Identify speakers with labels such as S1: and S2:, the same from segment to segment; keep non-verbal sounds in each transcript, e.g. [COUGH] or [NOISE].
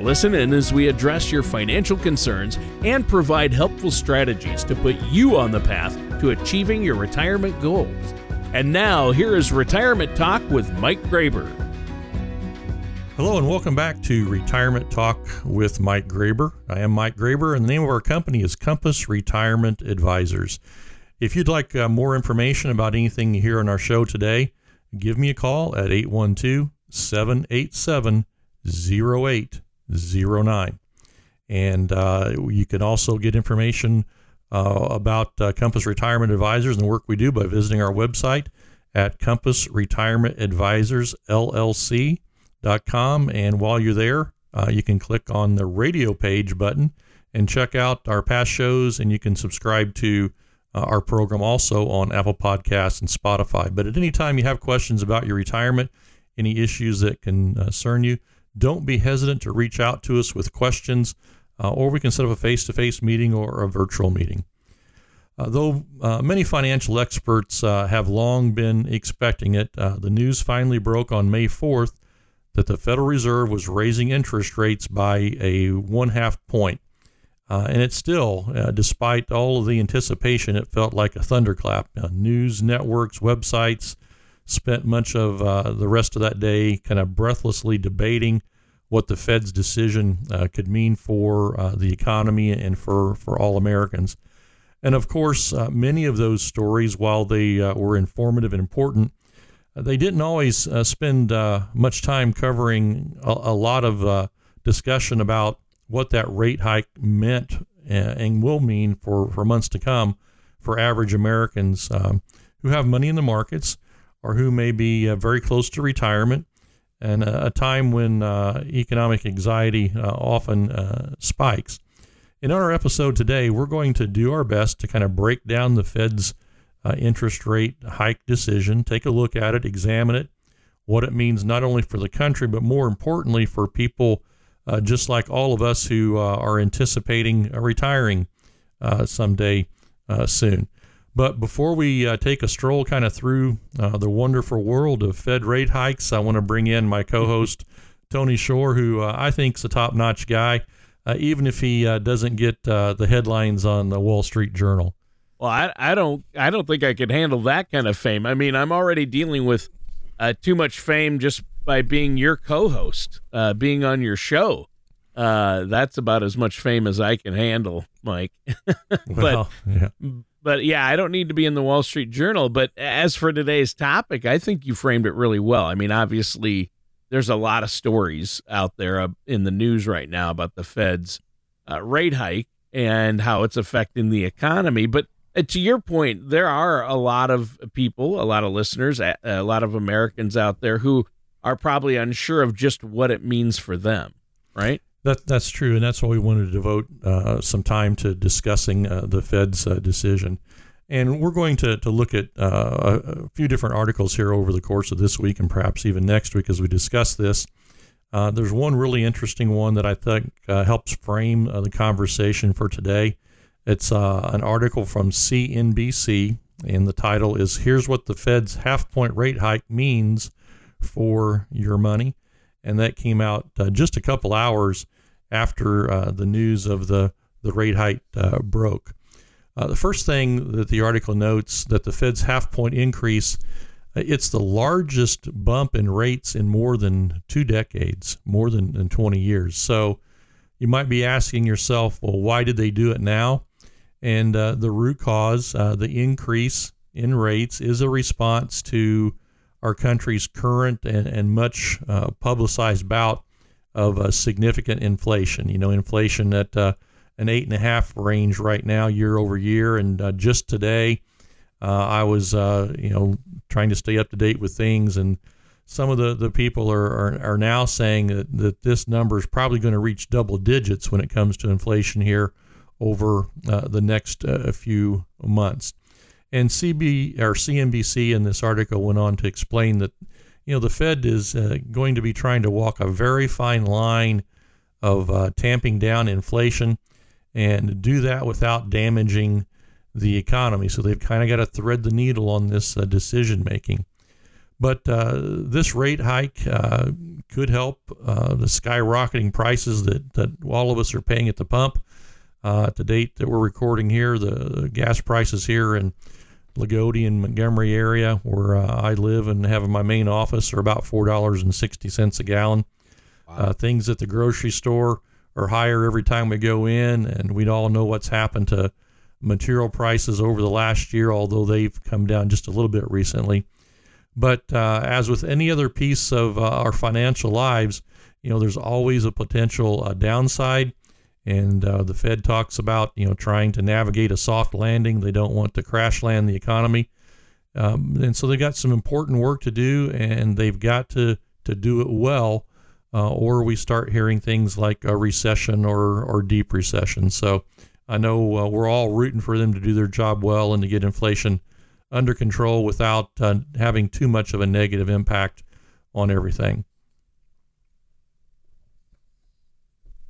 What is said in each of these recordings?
S1: Listen in as we address your financial concerns and provide helpful strategies to put you on the path to achieving your retirement goals. And now, here is Retirement Talk with Mike Graber.
S2: Hello, and welcome back to Retirement Talk with Mike Graber. I am Mike Graber, and the name of our company is Compass Retirement Advisors. If you'd like uh, more information about anything you hear on our show today, give me a call at 812 787 0809. And uh, you can also get information uh, about uh, Compass Retirement Advisors and the work we do by visiting our website at Compass Retirement Advisors LLC com. And while you're there, uh, you can click on the radio page button and check out our past shows. And you can subscribe to uh, our program also on Apple Podcasts and Spotify. But at any time you have questions about your retirement, any issues that can concern you, don't be hesitant to reach out to us with questions, uh, or we can set up a face to face meeting or a virtual meeting. Uh, though uh, many financial experts uh, have long been expecting it, uh, the news finally broke on May 4th that the Federal Reserve was raising interest rates by a one half point. Uh, and it still, despite all of the anticipation, it felt like a thunderclap. News networks, websites spent much of uh, the rest of that day kind of breathlessly debating what the Fed's decision uh, could mean for uh, the economy and for, for all Americans. And of course, many of those stories, while they were informative and important, they didn't always uh, spend uh, much time covering a, a lot of uh, discussion about what that rate hike meant uh, and will mean for, for months to come for average Americans um, who have money in the markets or who may be uh, very close to retirement and a, time when uh, economic anxiety often spikes. In our episode today, we're going to do our best to kind of break down the Fed's uh, interest rate hike decision. Take a look at it, examine it, what it means not only for the country, but more importantly for people uh, just like all of us who uh, are anticipating retiring uh, someday uh, soon. But before we uh, take a stroll kind of through the wonderful world of Fed rate hikes, I want to bring in my co host, Tony Shore, who I think is a top notch guy. even if he doesn't get the headlines on the Wall Street Journal.
S1: Well, I, I don't I don't think I could handle that kind of fame. I mean, I'm already dealing with uh, too much fame just by being your co-host, uh, being on your show. Uh, that's about as much fame as I can handle, Mike. [LAUGHS] but well, yeah. But yeah, I don't need to be in the Wall Street Journal. But as for today's topic, I think you framed it really well. I mean, obviously, there's a lot of stories out there uh, in the news right now about the Fed's uh, rate hike and how it's affecting the economy, but uh, to your point, there are a lot of people, a lot of listeners, a, lot of Americans out there who are probably unsure of just what it means for them, right?
S2: That, that's true, and that's why we wanted to devote uh, some time to discussing uh, the Fed's uh, decision. And we're going to, to look at uh, a, few different articles here over the course of this week and perhaps even next week as we discuss this. Uh, there's one really interesting one that I think helps frame the conversation for today. It's an article from CNBC, and the title is Here's What the Fed's Half Point Rate Hike Means for Your Money. And that came out uh, just a couple hours after uh, the news of the, the rate hike uh, broke. Uh, the first thing that the article notes that the Fed's half point increase uh, it's the largest bump in rates in more than two decades, more than, than 20 years. So you might be asking yourself, well, why did they do it now? And uh, the root cause, uh, the increase in rates, is a response to our country's current and, and much publicized bout of uh, significant inflation. You know, inflation at uh, an eight and a half range right now, year over year. And uh, just today, I was, you know, trying to stay up to date with things and some of the, the people are, are, are now saying that, that this number is probably going to reach double digits when it comes to inflation here over uh, the next uh, few months. And CB or CNBC in this article went on to explain that you know the Fed is uh, going to be trying to walk a very fine line of uh, tamping down inflation and do that without damaging the economy. So they've kind of got to thread the needle on this uh, decision making. But uh, this rate hike uh, could help uh, the skyrocketing prices that, that all of us are paying at the pump. Uh, to date that we're recording here, the gas prices here in Loogootee and Montgomery area, where uh, I live and have my main office, are about four dollars and sixty cents a gallon. Wow. Uh, things at the grocery store are higher every time we go in, and we all know what's happened to material prices over the last year, although they've come down just a little bit recently. But uh, as with any other piece of uh, our financial lives, you know, there's always a potential uh, downside. And uh, the Fed talks about, you know, trying to navigate a soft landing. They don't want to crash land the economy. Um, and so they've got some important work to do, and they've got to, to do it well, uh, or we start hearing things like a recession or, or deep recession. So I know uh, we're all rooting for them to do their job well and to get inflation under control without uh, having too much of a negative impact on everything.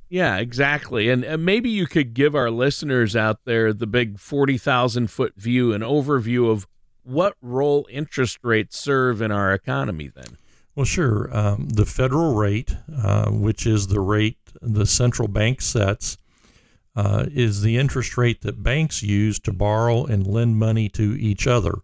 S1: Yeah, exactly. And uh, maybe you could give our listeners out there the big 40,000 foot view, an overview of what role interest rates serve in our economy then.
S2: Well, sure. Um, the federal rate, uh, which is the rate the central bank sets, uh, is the interest rate that banks use to borrow and lend money to each other.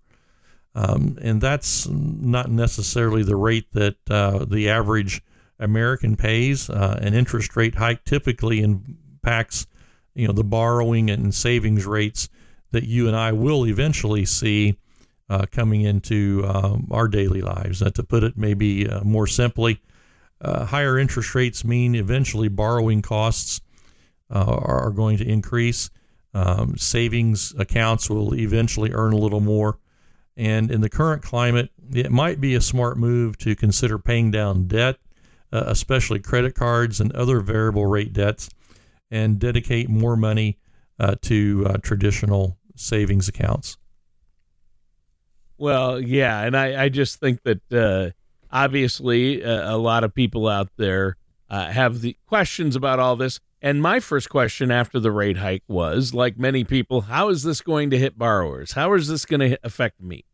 S2: Um, and that's not necessarily the rate that uh, the average American pays. Uh, an interest rate hike typically impacts, you know, the borrowing and savings rates that you and I will eventually see uh, coming into um, our daily lives. Uh, to put it maybe uh, more simply, higher interest rates mean eventually borrowing costs uh, are going to increase. Um, savings accounts will eventually earn a little more. And in the current climate, it might be a smart move to consider paying down debt, uh, especially credit cards and other variable rate debts, and dedicate more money uh, to uh, traditional savings accounts.
S1: Well, yeah. And I, I just think that uh, obviously uh, a lot of people out there have the questions about all this. And my first question after the rate hike was, like many people, how is this going to hit borrowers? How is this going to affect me?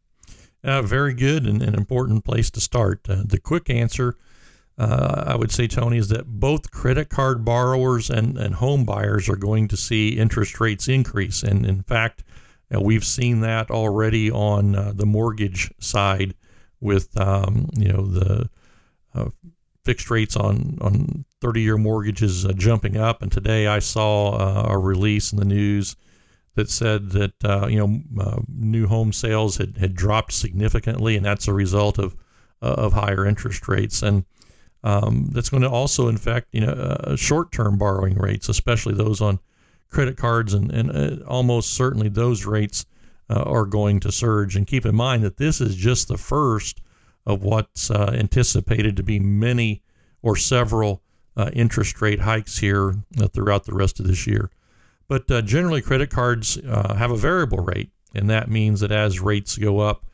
S2: Uh, very good and an important place to start. Uh, the quick answer, uh, I would say, Tony, is that both credit card borrowers and, and home buyers are going to see interest rates increase. And in fact, uh, we've seen that already on uh, the mortgage side with, um, you know, the uh, fixed rates on on 30 year mortgages uh, jumping up. And today I saw uh, a release in the news that said that you know new home sales had, had dropped significantly, and that's a result of of higher interest rates. And um, that's going to also infect you know uh, short term borrowing rates, especially those on credit cards, and and almost certainly those rates are going to surge. And keep in mind that this is just the first of what's uh, anticipated to be many or several uh, interest rate hikes here uh, throughout the rest of this year. But uh, generally, credit cards uh, have a variable rate, and that means that as rates go up,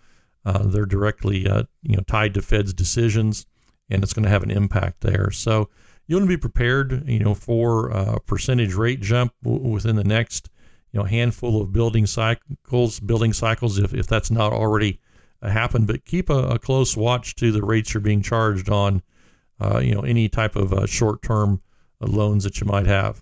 S2: uh, they're directly you know tied to Fed's decisions, and it's going to have an impact there. So you want to be prepared, you know, for a percentage rate jump w- within the next you know handful of building cycles, building cycles, if, if that's not already happened. But keep a, a, close watch to the rates you're being charged on, uh, you know, any type of uh, short-term uh, loans that you might have.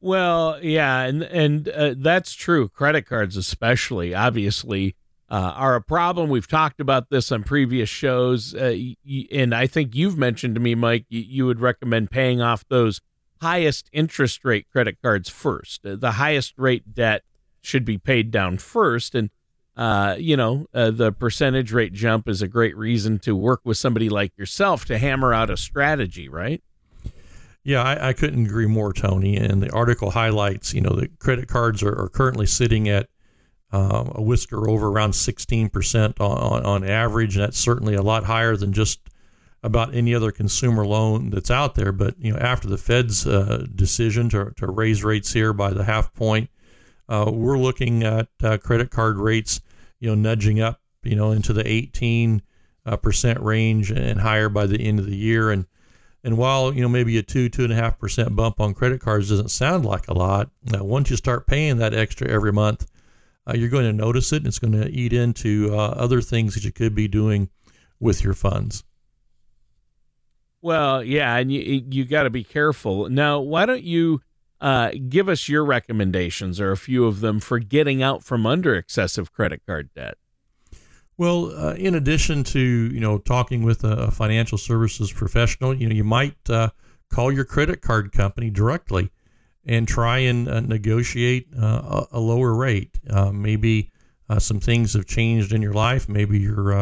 S1: Well, yeah, and and uh, that's true. Credit cards, especially, obviously, uh, are a problem. We've talked about this on previous shows, uh, and I think you've mentioned to me, Mike, you would recommend paying off those highest interest rate credit cards first. The highest rate debt should be paid down first, and uh, you know, uh, the percentage rate jump is a great reason to work with somebody like yourself to hammer out a strategy, right?
S2: Yeah, I, I couldn't agree more, Tony. And the article highlights, you know, the credit cards are, are currently sitting at um, a whisker over around 16% on, on, average. And that's certainly a lot higher than just about any other consumer loan that's out there. But you know, after the Fed's uh, decision to, to raise rates here by the half point, uh, we're looking at uh, credit card rates, you know, nudging up, you know, into the 18 uh, percent range and higher by the end of the year. And and while you know maybe a two two and a half percent bump on credit cards doesn't sound like a lot, uh, once you start paying that extra every month, uh, you're going to notice it. and It's going to eat into other things that you could be doing with your funds.
S1: Well, yeah, and you you got to be careful. Now, why don't you uh, give us your recommendations or a few of them for getting out from under excessive credit card debt?
S2: Well, uh, in addition to you know talking with a financial services professional, you know you might uh, call your credit card company directly and try and uh, negotiate uh, a, lower rate. Uh, maybe some things have changed in your life. Maybe your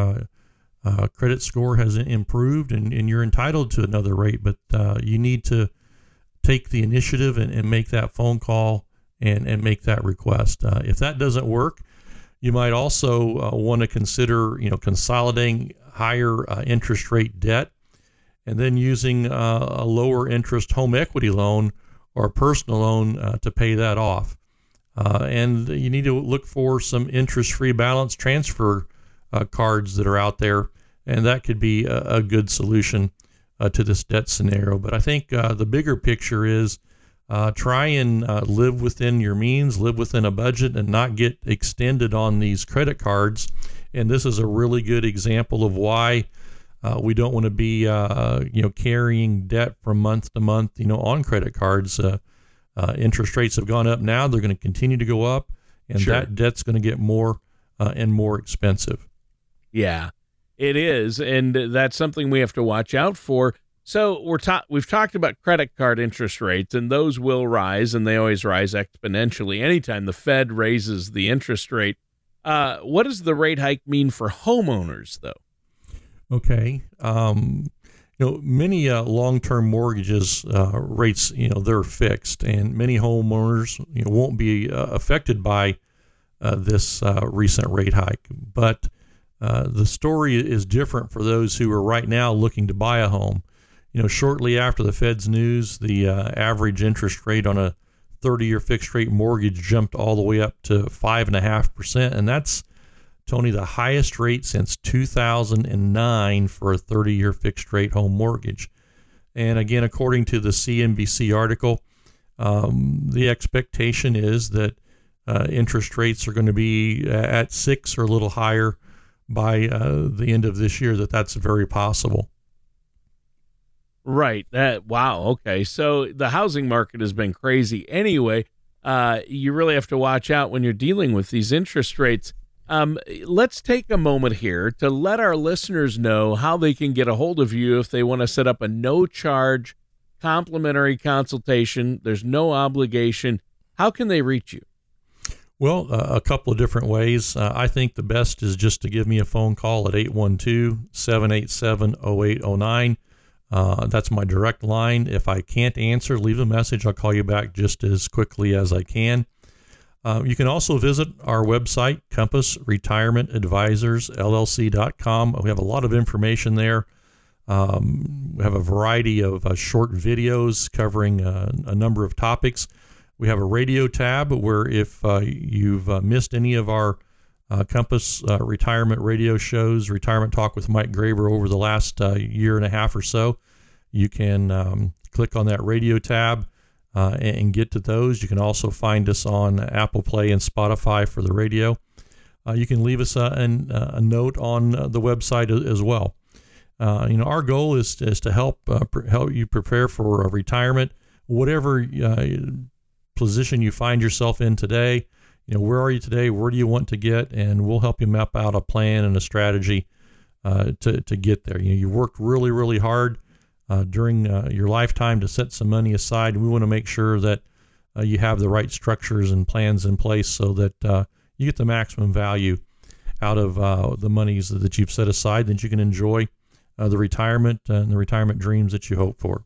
S2: uh, credit score has improved and, and you're entitled to another rate, but uh, you need to take the initiative and, and, make that phone call and, and make that request. Uh, if that doesn't work, you might also uh, want to consider, you know, consolidating higher uh, interest rate debt and then using uh, a lower interest home equity loan or a personal loan to pay that off. and you need to look for some interest-free balance transfer uh, cards that are out there, and that could be a, a good solution uh, to this debt scenario. But I think uh, the bigger picture is uh, try and uh, live within your means, live within a budget, and not get extended on these credit cards. And this is a really good example of why. Uh, we don't want to be, uh, you know, carrying debt from month to month, you know, on credit cards. Uh, interest rates have gone up now; they're going to continue to go up, and sure. that debt's going to get more and more expensive.
S1: Yeah, it is, and that's something we have to watch out for. So we're ta- we've talked about credit card interest rates, and those will rise, and they always rise exponentially anytime the Fed raises the interest rate. Uh, what does the rate hike mean for homeowners, though?
S2: Okay, um, you know, many uh, long-term mortgages uh, rates, you know, they're fixed, and many homeowners you know, won't be uh, affected by uh, this uh, recent rate hike, but uh, the story is different for those who are right now looking to buy a home. You know, shortly after the Fed's news, the average interest rate on a 30 year fixed rate mortgage jumped all the way up to 5.5%. And that's, Tony, the highest rate since 2009 for a 30 year fixed rate home mortgage. And again, according to the CNBC article, um, the expectation is that uh, interest rates are going to be at six or a little higher by uh, the end of this year that that's very possible.
S1: Right. That wow. Okay. So the housing market has been crazy anyway. Uh, you really have to watch out when you're dealing with these interest rates. Um, let's take a moment here to let our listeners know how they can get a hold of you if they want to set up a no charge complimentary consultation. There's no obligation. How can they reach you?
S2: Well, uh, a couple of different ways. Uh, I think the best is just to give me a phone call at 812 787 0809. Uh, that's my direct line. If I can't answer, leave a message. I'll call you back just as quickly as I can. Uh, you can also visit our website, Compass Retirement Advisors LLC.com. We have a lot of information there. Um, we have a variety of uh, short videos covering uh, a number of topics. We have a radio tab where if uh, you've uh, missed any of our uh, Compass retirement radio shows, Retirement Talk with Mike Graber over the last year and a half or so, you can um, click on that radio tab uh, and, get to those. You can also find us on Apple Play and Spotify for the radio. Uh, you can leave us a, a note on uh, the website as well. Uh, you know, our goal is, is to help help you prepare for retirement, whatever position you find yourself in today. You know, where are you today? Where do you want to get? And we'll help you map out a plan and a strategy uh, to, to get there. You know, you worked really, really hard uh, during uh, your lifetime to set some money aside. We want to make sure that uh, you have the right structures and plans in place so that uh, you get the maximum value out of uh, the monies that you've set aside, that you can enjoy the retirement and the retirement dreams that you hope for.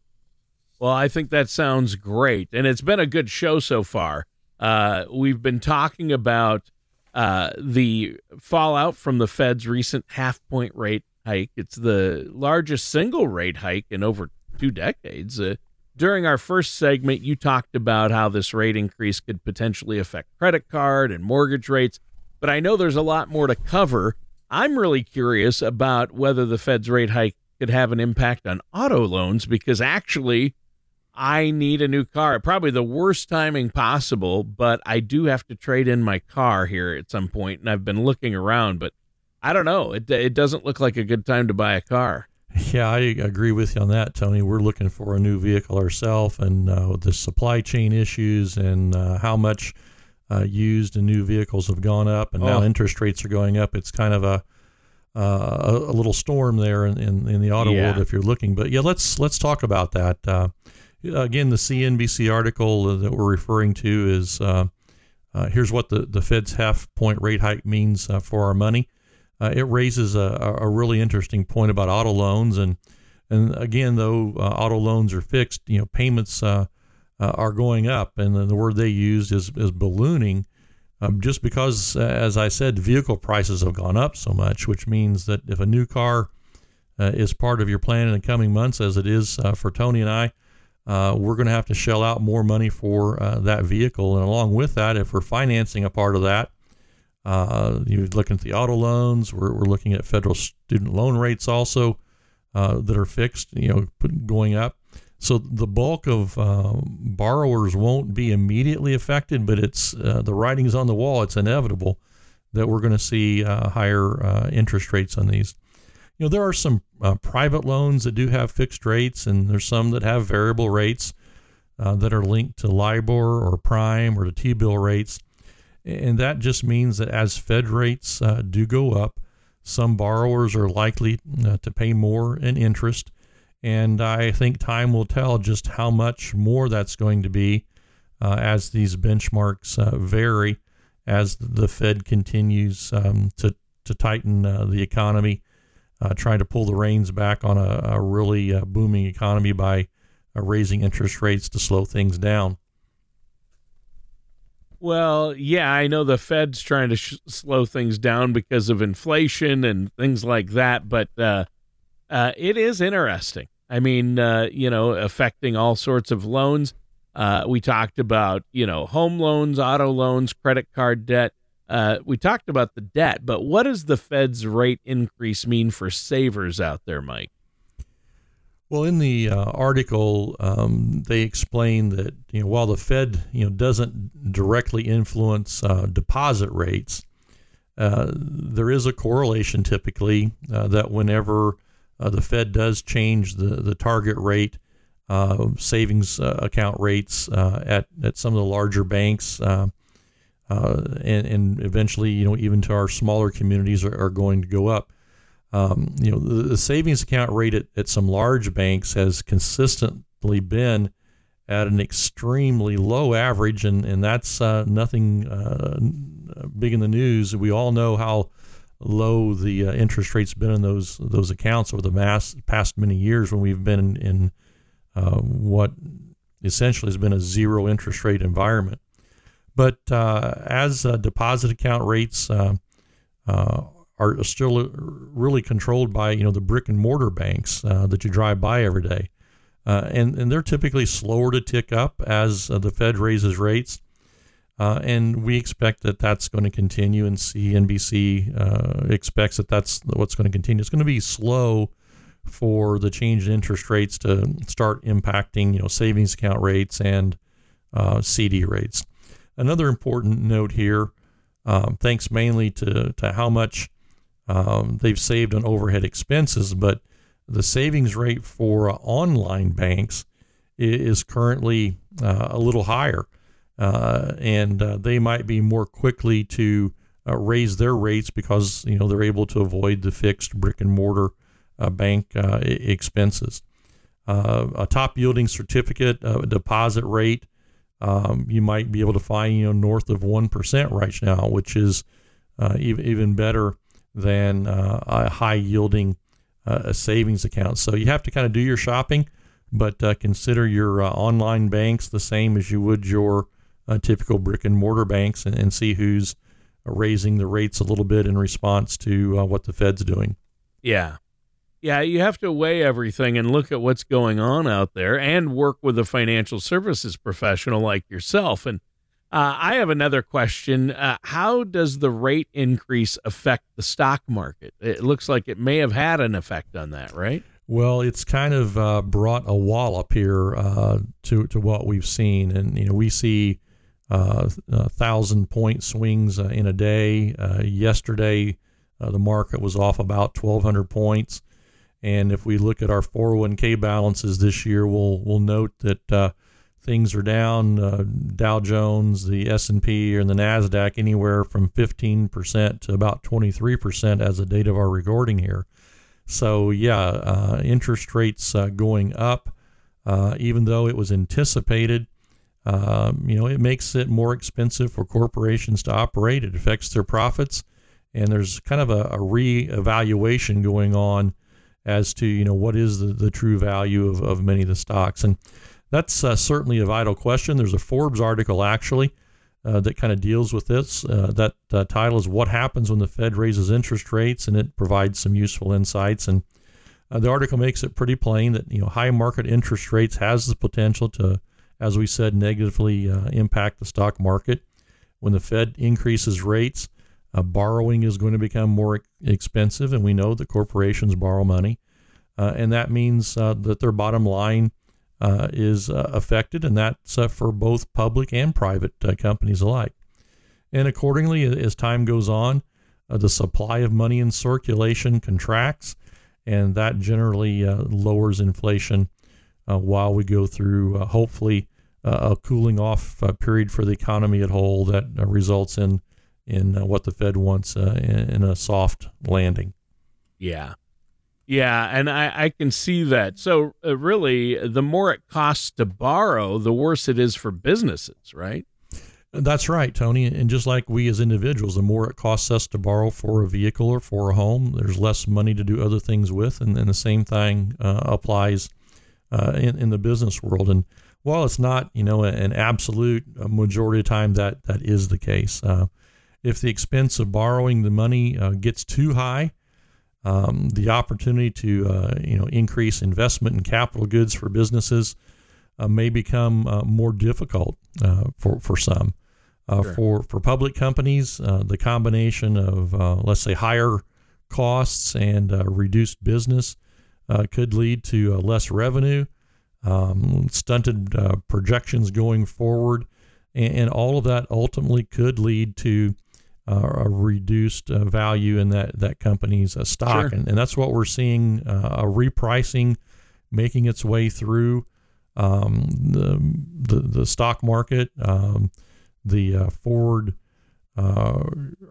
S1: Well, I think that sounds great. And it's been a good show so far. Uh, we've been talking about uh, the fallout from the Fed's recent half point rate hike. It's the largest single rate hike in over two decades. Uh, during our first segment, you talked about how this rate increase could potentially affect credit card and mortgage rates, but I know there's a lot more to cover. I'm really curious about whether the Fed's rate hike could have an impact on auto loans because actually, I need a new car. Probably the worst timing possible, but I do have to trade in my car here at some point, and I've been looking around, but I don't know. It it doesn't look like a good time to buy a car.
S2: Yeah, I agree with you on that, Tony. We're looking for a new vehicle ourselves, and uh, the supply chain issues and uh, how much uh, used and new vehicles have gone up, and oh. now interest rates are going up. It's kind of a uh, a, little storm there in, in, in the auto yeah. world if you're looking. But yeah, let's let's talk about that. Uh, again, the CNBC article that we're referring to is uh, here's what the the Fed's half point rate hike means for our money uh, it raises a, a really interesting point about auto loans. And, and again, though uh, auto loans are fixed, you know, payments uh, uh are going up. And the word they used is, is ballooning. Um, just because, as I said, vehicle prices have gone up so much, which means that if a new car uh, is part of your plan in the coming months, as it is uh, for Tony and I, we're going to have to shell out more money for that vehicle. And along with that, if we're financing a part of that, uh, you're looking at the auto loans. We're, we're looking at federal student loan rates also uh, that are fixed, you know, going up. So the bulk of uh, borrowers won't be immediately affected, but it's uh, the writing's on the wall. It's inevitable that we're going to see uh, higher uh, interest rates on these. You know, there are some private loans that do have fixed rates, and there's some that have variable rates that are linked to LIBOR or prime or to T-bill rates. And that just means that as Fed rates uh, do go up, some borrowers are likely uh, to pay more in interest. And I think time will tell just how much more that's going to be uh, as these benchmarks uh, vary as the Fed continues um, to, to tighten uh, the economy, uh, trying to pull the reins back on a, a really booming economy by raising interest rates to slow things down.
S1: Well, yeah, I know the Fed's trying to sh- slow things down because of inflation and things like that, but uh, uh, it is interesting. I mean, uh, you know, affecting all sorts of loans. Uh, we talked about, you know, home loans, auto loans, credit card debt. Uh, we talked about the debt, but what does the Fed's rate increase mean for savers out there, Mike?
S2: Well, in the uh, article, um, they explain that you know while the Fed you know doesn't directly influence uh, deposit rates, uh, there is a correlation typically uh, that whenever uh, the Fed does change the the target rate, uh, savings account rates at at some of the larger banks. and, and eventually, you know, even to our smaller communities are, are going to go up. Um, you know, the, the, savings account rate at, at some large banks has consistently been at an extremely low average, and and that's uh, nothing uh, big in the news. We all know how low the uh, interest rates been in those those accounts over the mass, past many years when we've been in, in uh, what essentially has been a zero interest rate environment. But uh, as uh, deposit account rates are still really controlled by you know the brick and mortar banks uh, that you drive by every day, uh, and and they're typically slower to tick up as uh, the Fed raises rates, uh, and we expect that that's going to continue. And CNBC uh, expects that that's what's going to continue. It's going to be slow for the change in interest rates to start impacting you know savings account rates and uh, CD rates. Another important note here. Um, thanks mainly to, to how much um, they've saved on overhead expenses, but the savings rate for uh, online banks is currently uh, a little higher, uh, and uh, they might be more quickly to uh, raise their rates because you know they're able to avoid the fixed brick and mortar uh, bank expenses. a top yielding certificate deposit rate um, you might be able to find you know north of one percent right now, which is even even better than uh, a high yielding uh, savings account. So you have to kind of do your shopping, but uh, consider your uh, online banks the same as you would your uh, typical brick and mortar banks and, and, see who's raising the rates a little bit in response to uh, what the Fed's doing.
S1: Yeah. Yeah, you have to weigh everything and look at what's going on out there and work with a financial services professional like yourself. And uh, I have another question. Uh, how does the rate increase affect the stock market? It looks like it may have had an effect on that, right?
S2: Well, it's kind of uh, brought a wallop here uh, to to what we've seen, and you know we see uh, thousand point swings uh, in a day. Yesterday, the market was off about twelve hundred points, and if we look at our four hundred one k balances this year, we'll we'll note that things are down. Dow Jones, the S and the Nasdaq anywhere from fifteen percent to about twenty three percent as the date of our recording here. So, yeah, uh, interest rates uh, going up, uh, even though it was anticipated, um, you know, it makes it more expensive for corporations to operate. It affects their profits. And there's kind of a, a re-evaluation going on as to, you know, what is the, the true value of, of many of the stocks. And that's uh, certainly a vital question. There's a Forbes article, actually, uh, that kind of deals with this. Uh, that uh, title is "What Happens When the Fed Raises Interest Rates," and it provides some useful insights. And uh, the article makes it pretty plain that you know high market interest rates has the potential to, as we said, negatively uh, impact the stock market. When the Fed increases rates, borrowing is going to become more expensive, and we know that corporations borrow money, and that means that their bottom line uh, is uh, affected, and that's uh, for both public and private uh, companies alike. And accordingly, as time goes on, uh, the supply of money in circulation contracts, and that generally uh, lowers inflation while we go through, hopefully, a cooling off period for the economy at whole that results in in what the Fed wants in, in a soft landing.
S1: Yeah. Yeah, and I, I can see that. So, uh, really, the more it costs to borrow, the worse it is for businesses, right?
S2: That's right, Tony. And just like we as individuals, the more it costs us to borrow for a vehicle or for a home, there's less money to do other things with. And, and the same thing uh, applies uh, in, in the business world. And while it's not, you know, an absolute majority of time that that is the case, uh, if the expense of borrowing the money uh, gets too high, um, the opportunity to uh, you know increase investment in capital goods for businesses uh, may become uh, more difficult uh, for for some. Uh, sure. For for public companies, uh, the combination of let's say higher costs and reduced business could lead to less revenue, um, stunted projections going forward, and, and, all of that ultimately could lead to a reduced uh, value in that that company's uh, stock, sure. and, and that's what we're seeing uh, a repricing making its way through um, the, the, the stock market. Um, the uh, forward uh,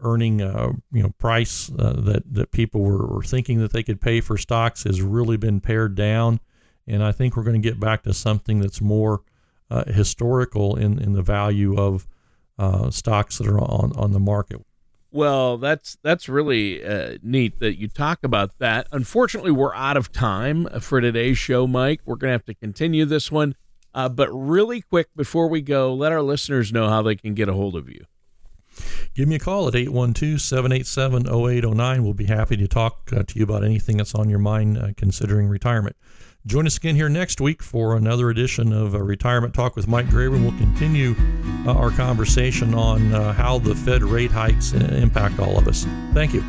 S2: earning you know price that that people were, were thinking that they could pay for stocks has really been pared down, and I think we're going to get back to something that's more historical in in the value of uh, stocks that are on, on the market.
S1: Well, that's that's really uh, neat that you talk about that. Unfortunately, we're out of time for today's show, Mike. We're going to have to continue this one. Uh, but really quick before we go, let our listeners know how they can get a hold of you.
S2: Give me a call at 812 787 0809. We'll be happy to talk uh, to you about anything that's on your mind uh, considering retirement. Join us again here next week for another edition of uh, Retirement Talk with Mike Graber. We'll continue uh, our conversation on uh, how the Fed rate hikes uh, impact all of us. Thank you.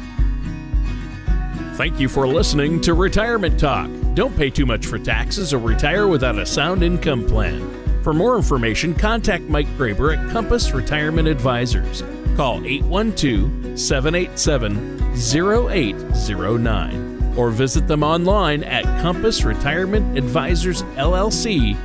S1: Thank you for listening to Retirement Talk. Don't pay too much for taxes or retire without a sound income plan. For more information, contact Mike Graber at Compass Retirement Advisors. Call 812 787 0809 or visit them online at Compass Retirement Advisors LLC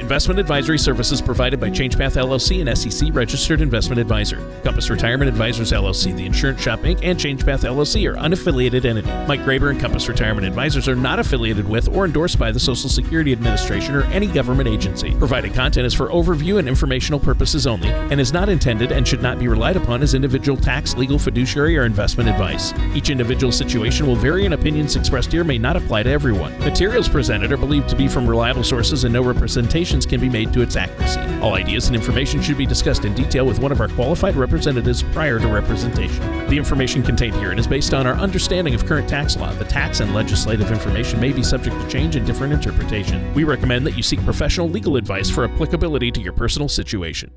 S1: Investment advisory services provided by ChangePath LLC and SEC registered investment advisor. Compass Retirement Advisors LLC, the Insurance Shop Inc., and ChangePath LLC are unaffiliated entities. Mike Graber and Compass Retirement Advisors are not affiliated with or endorsed by the Social Security Administration or any government agency. Provided content is for overview and informational purposes only and is not intended and should not be relied upon as individual tax, legal, fiduciary, or investment advice. Each individual situation will vary and opinions expressed here may not apply to everyone. Materials presented are believed to be from reliable sources and and no representations can be made to its accuracy. All ideas and information should be discussed in detail with one of our qualified representatives prior to representation. The information contained herein is based on our understanding of current tax law. The tax and legislative information may be subject to change and different interpretation. We recommend that you seek professional legal advice for applicability to your personal situation.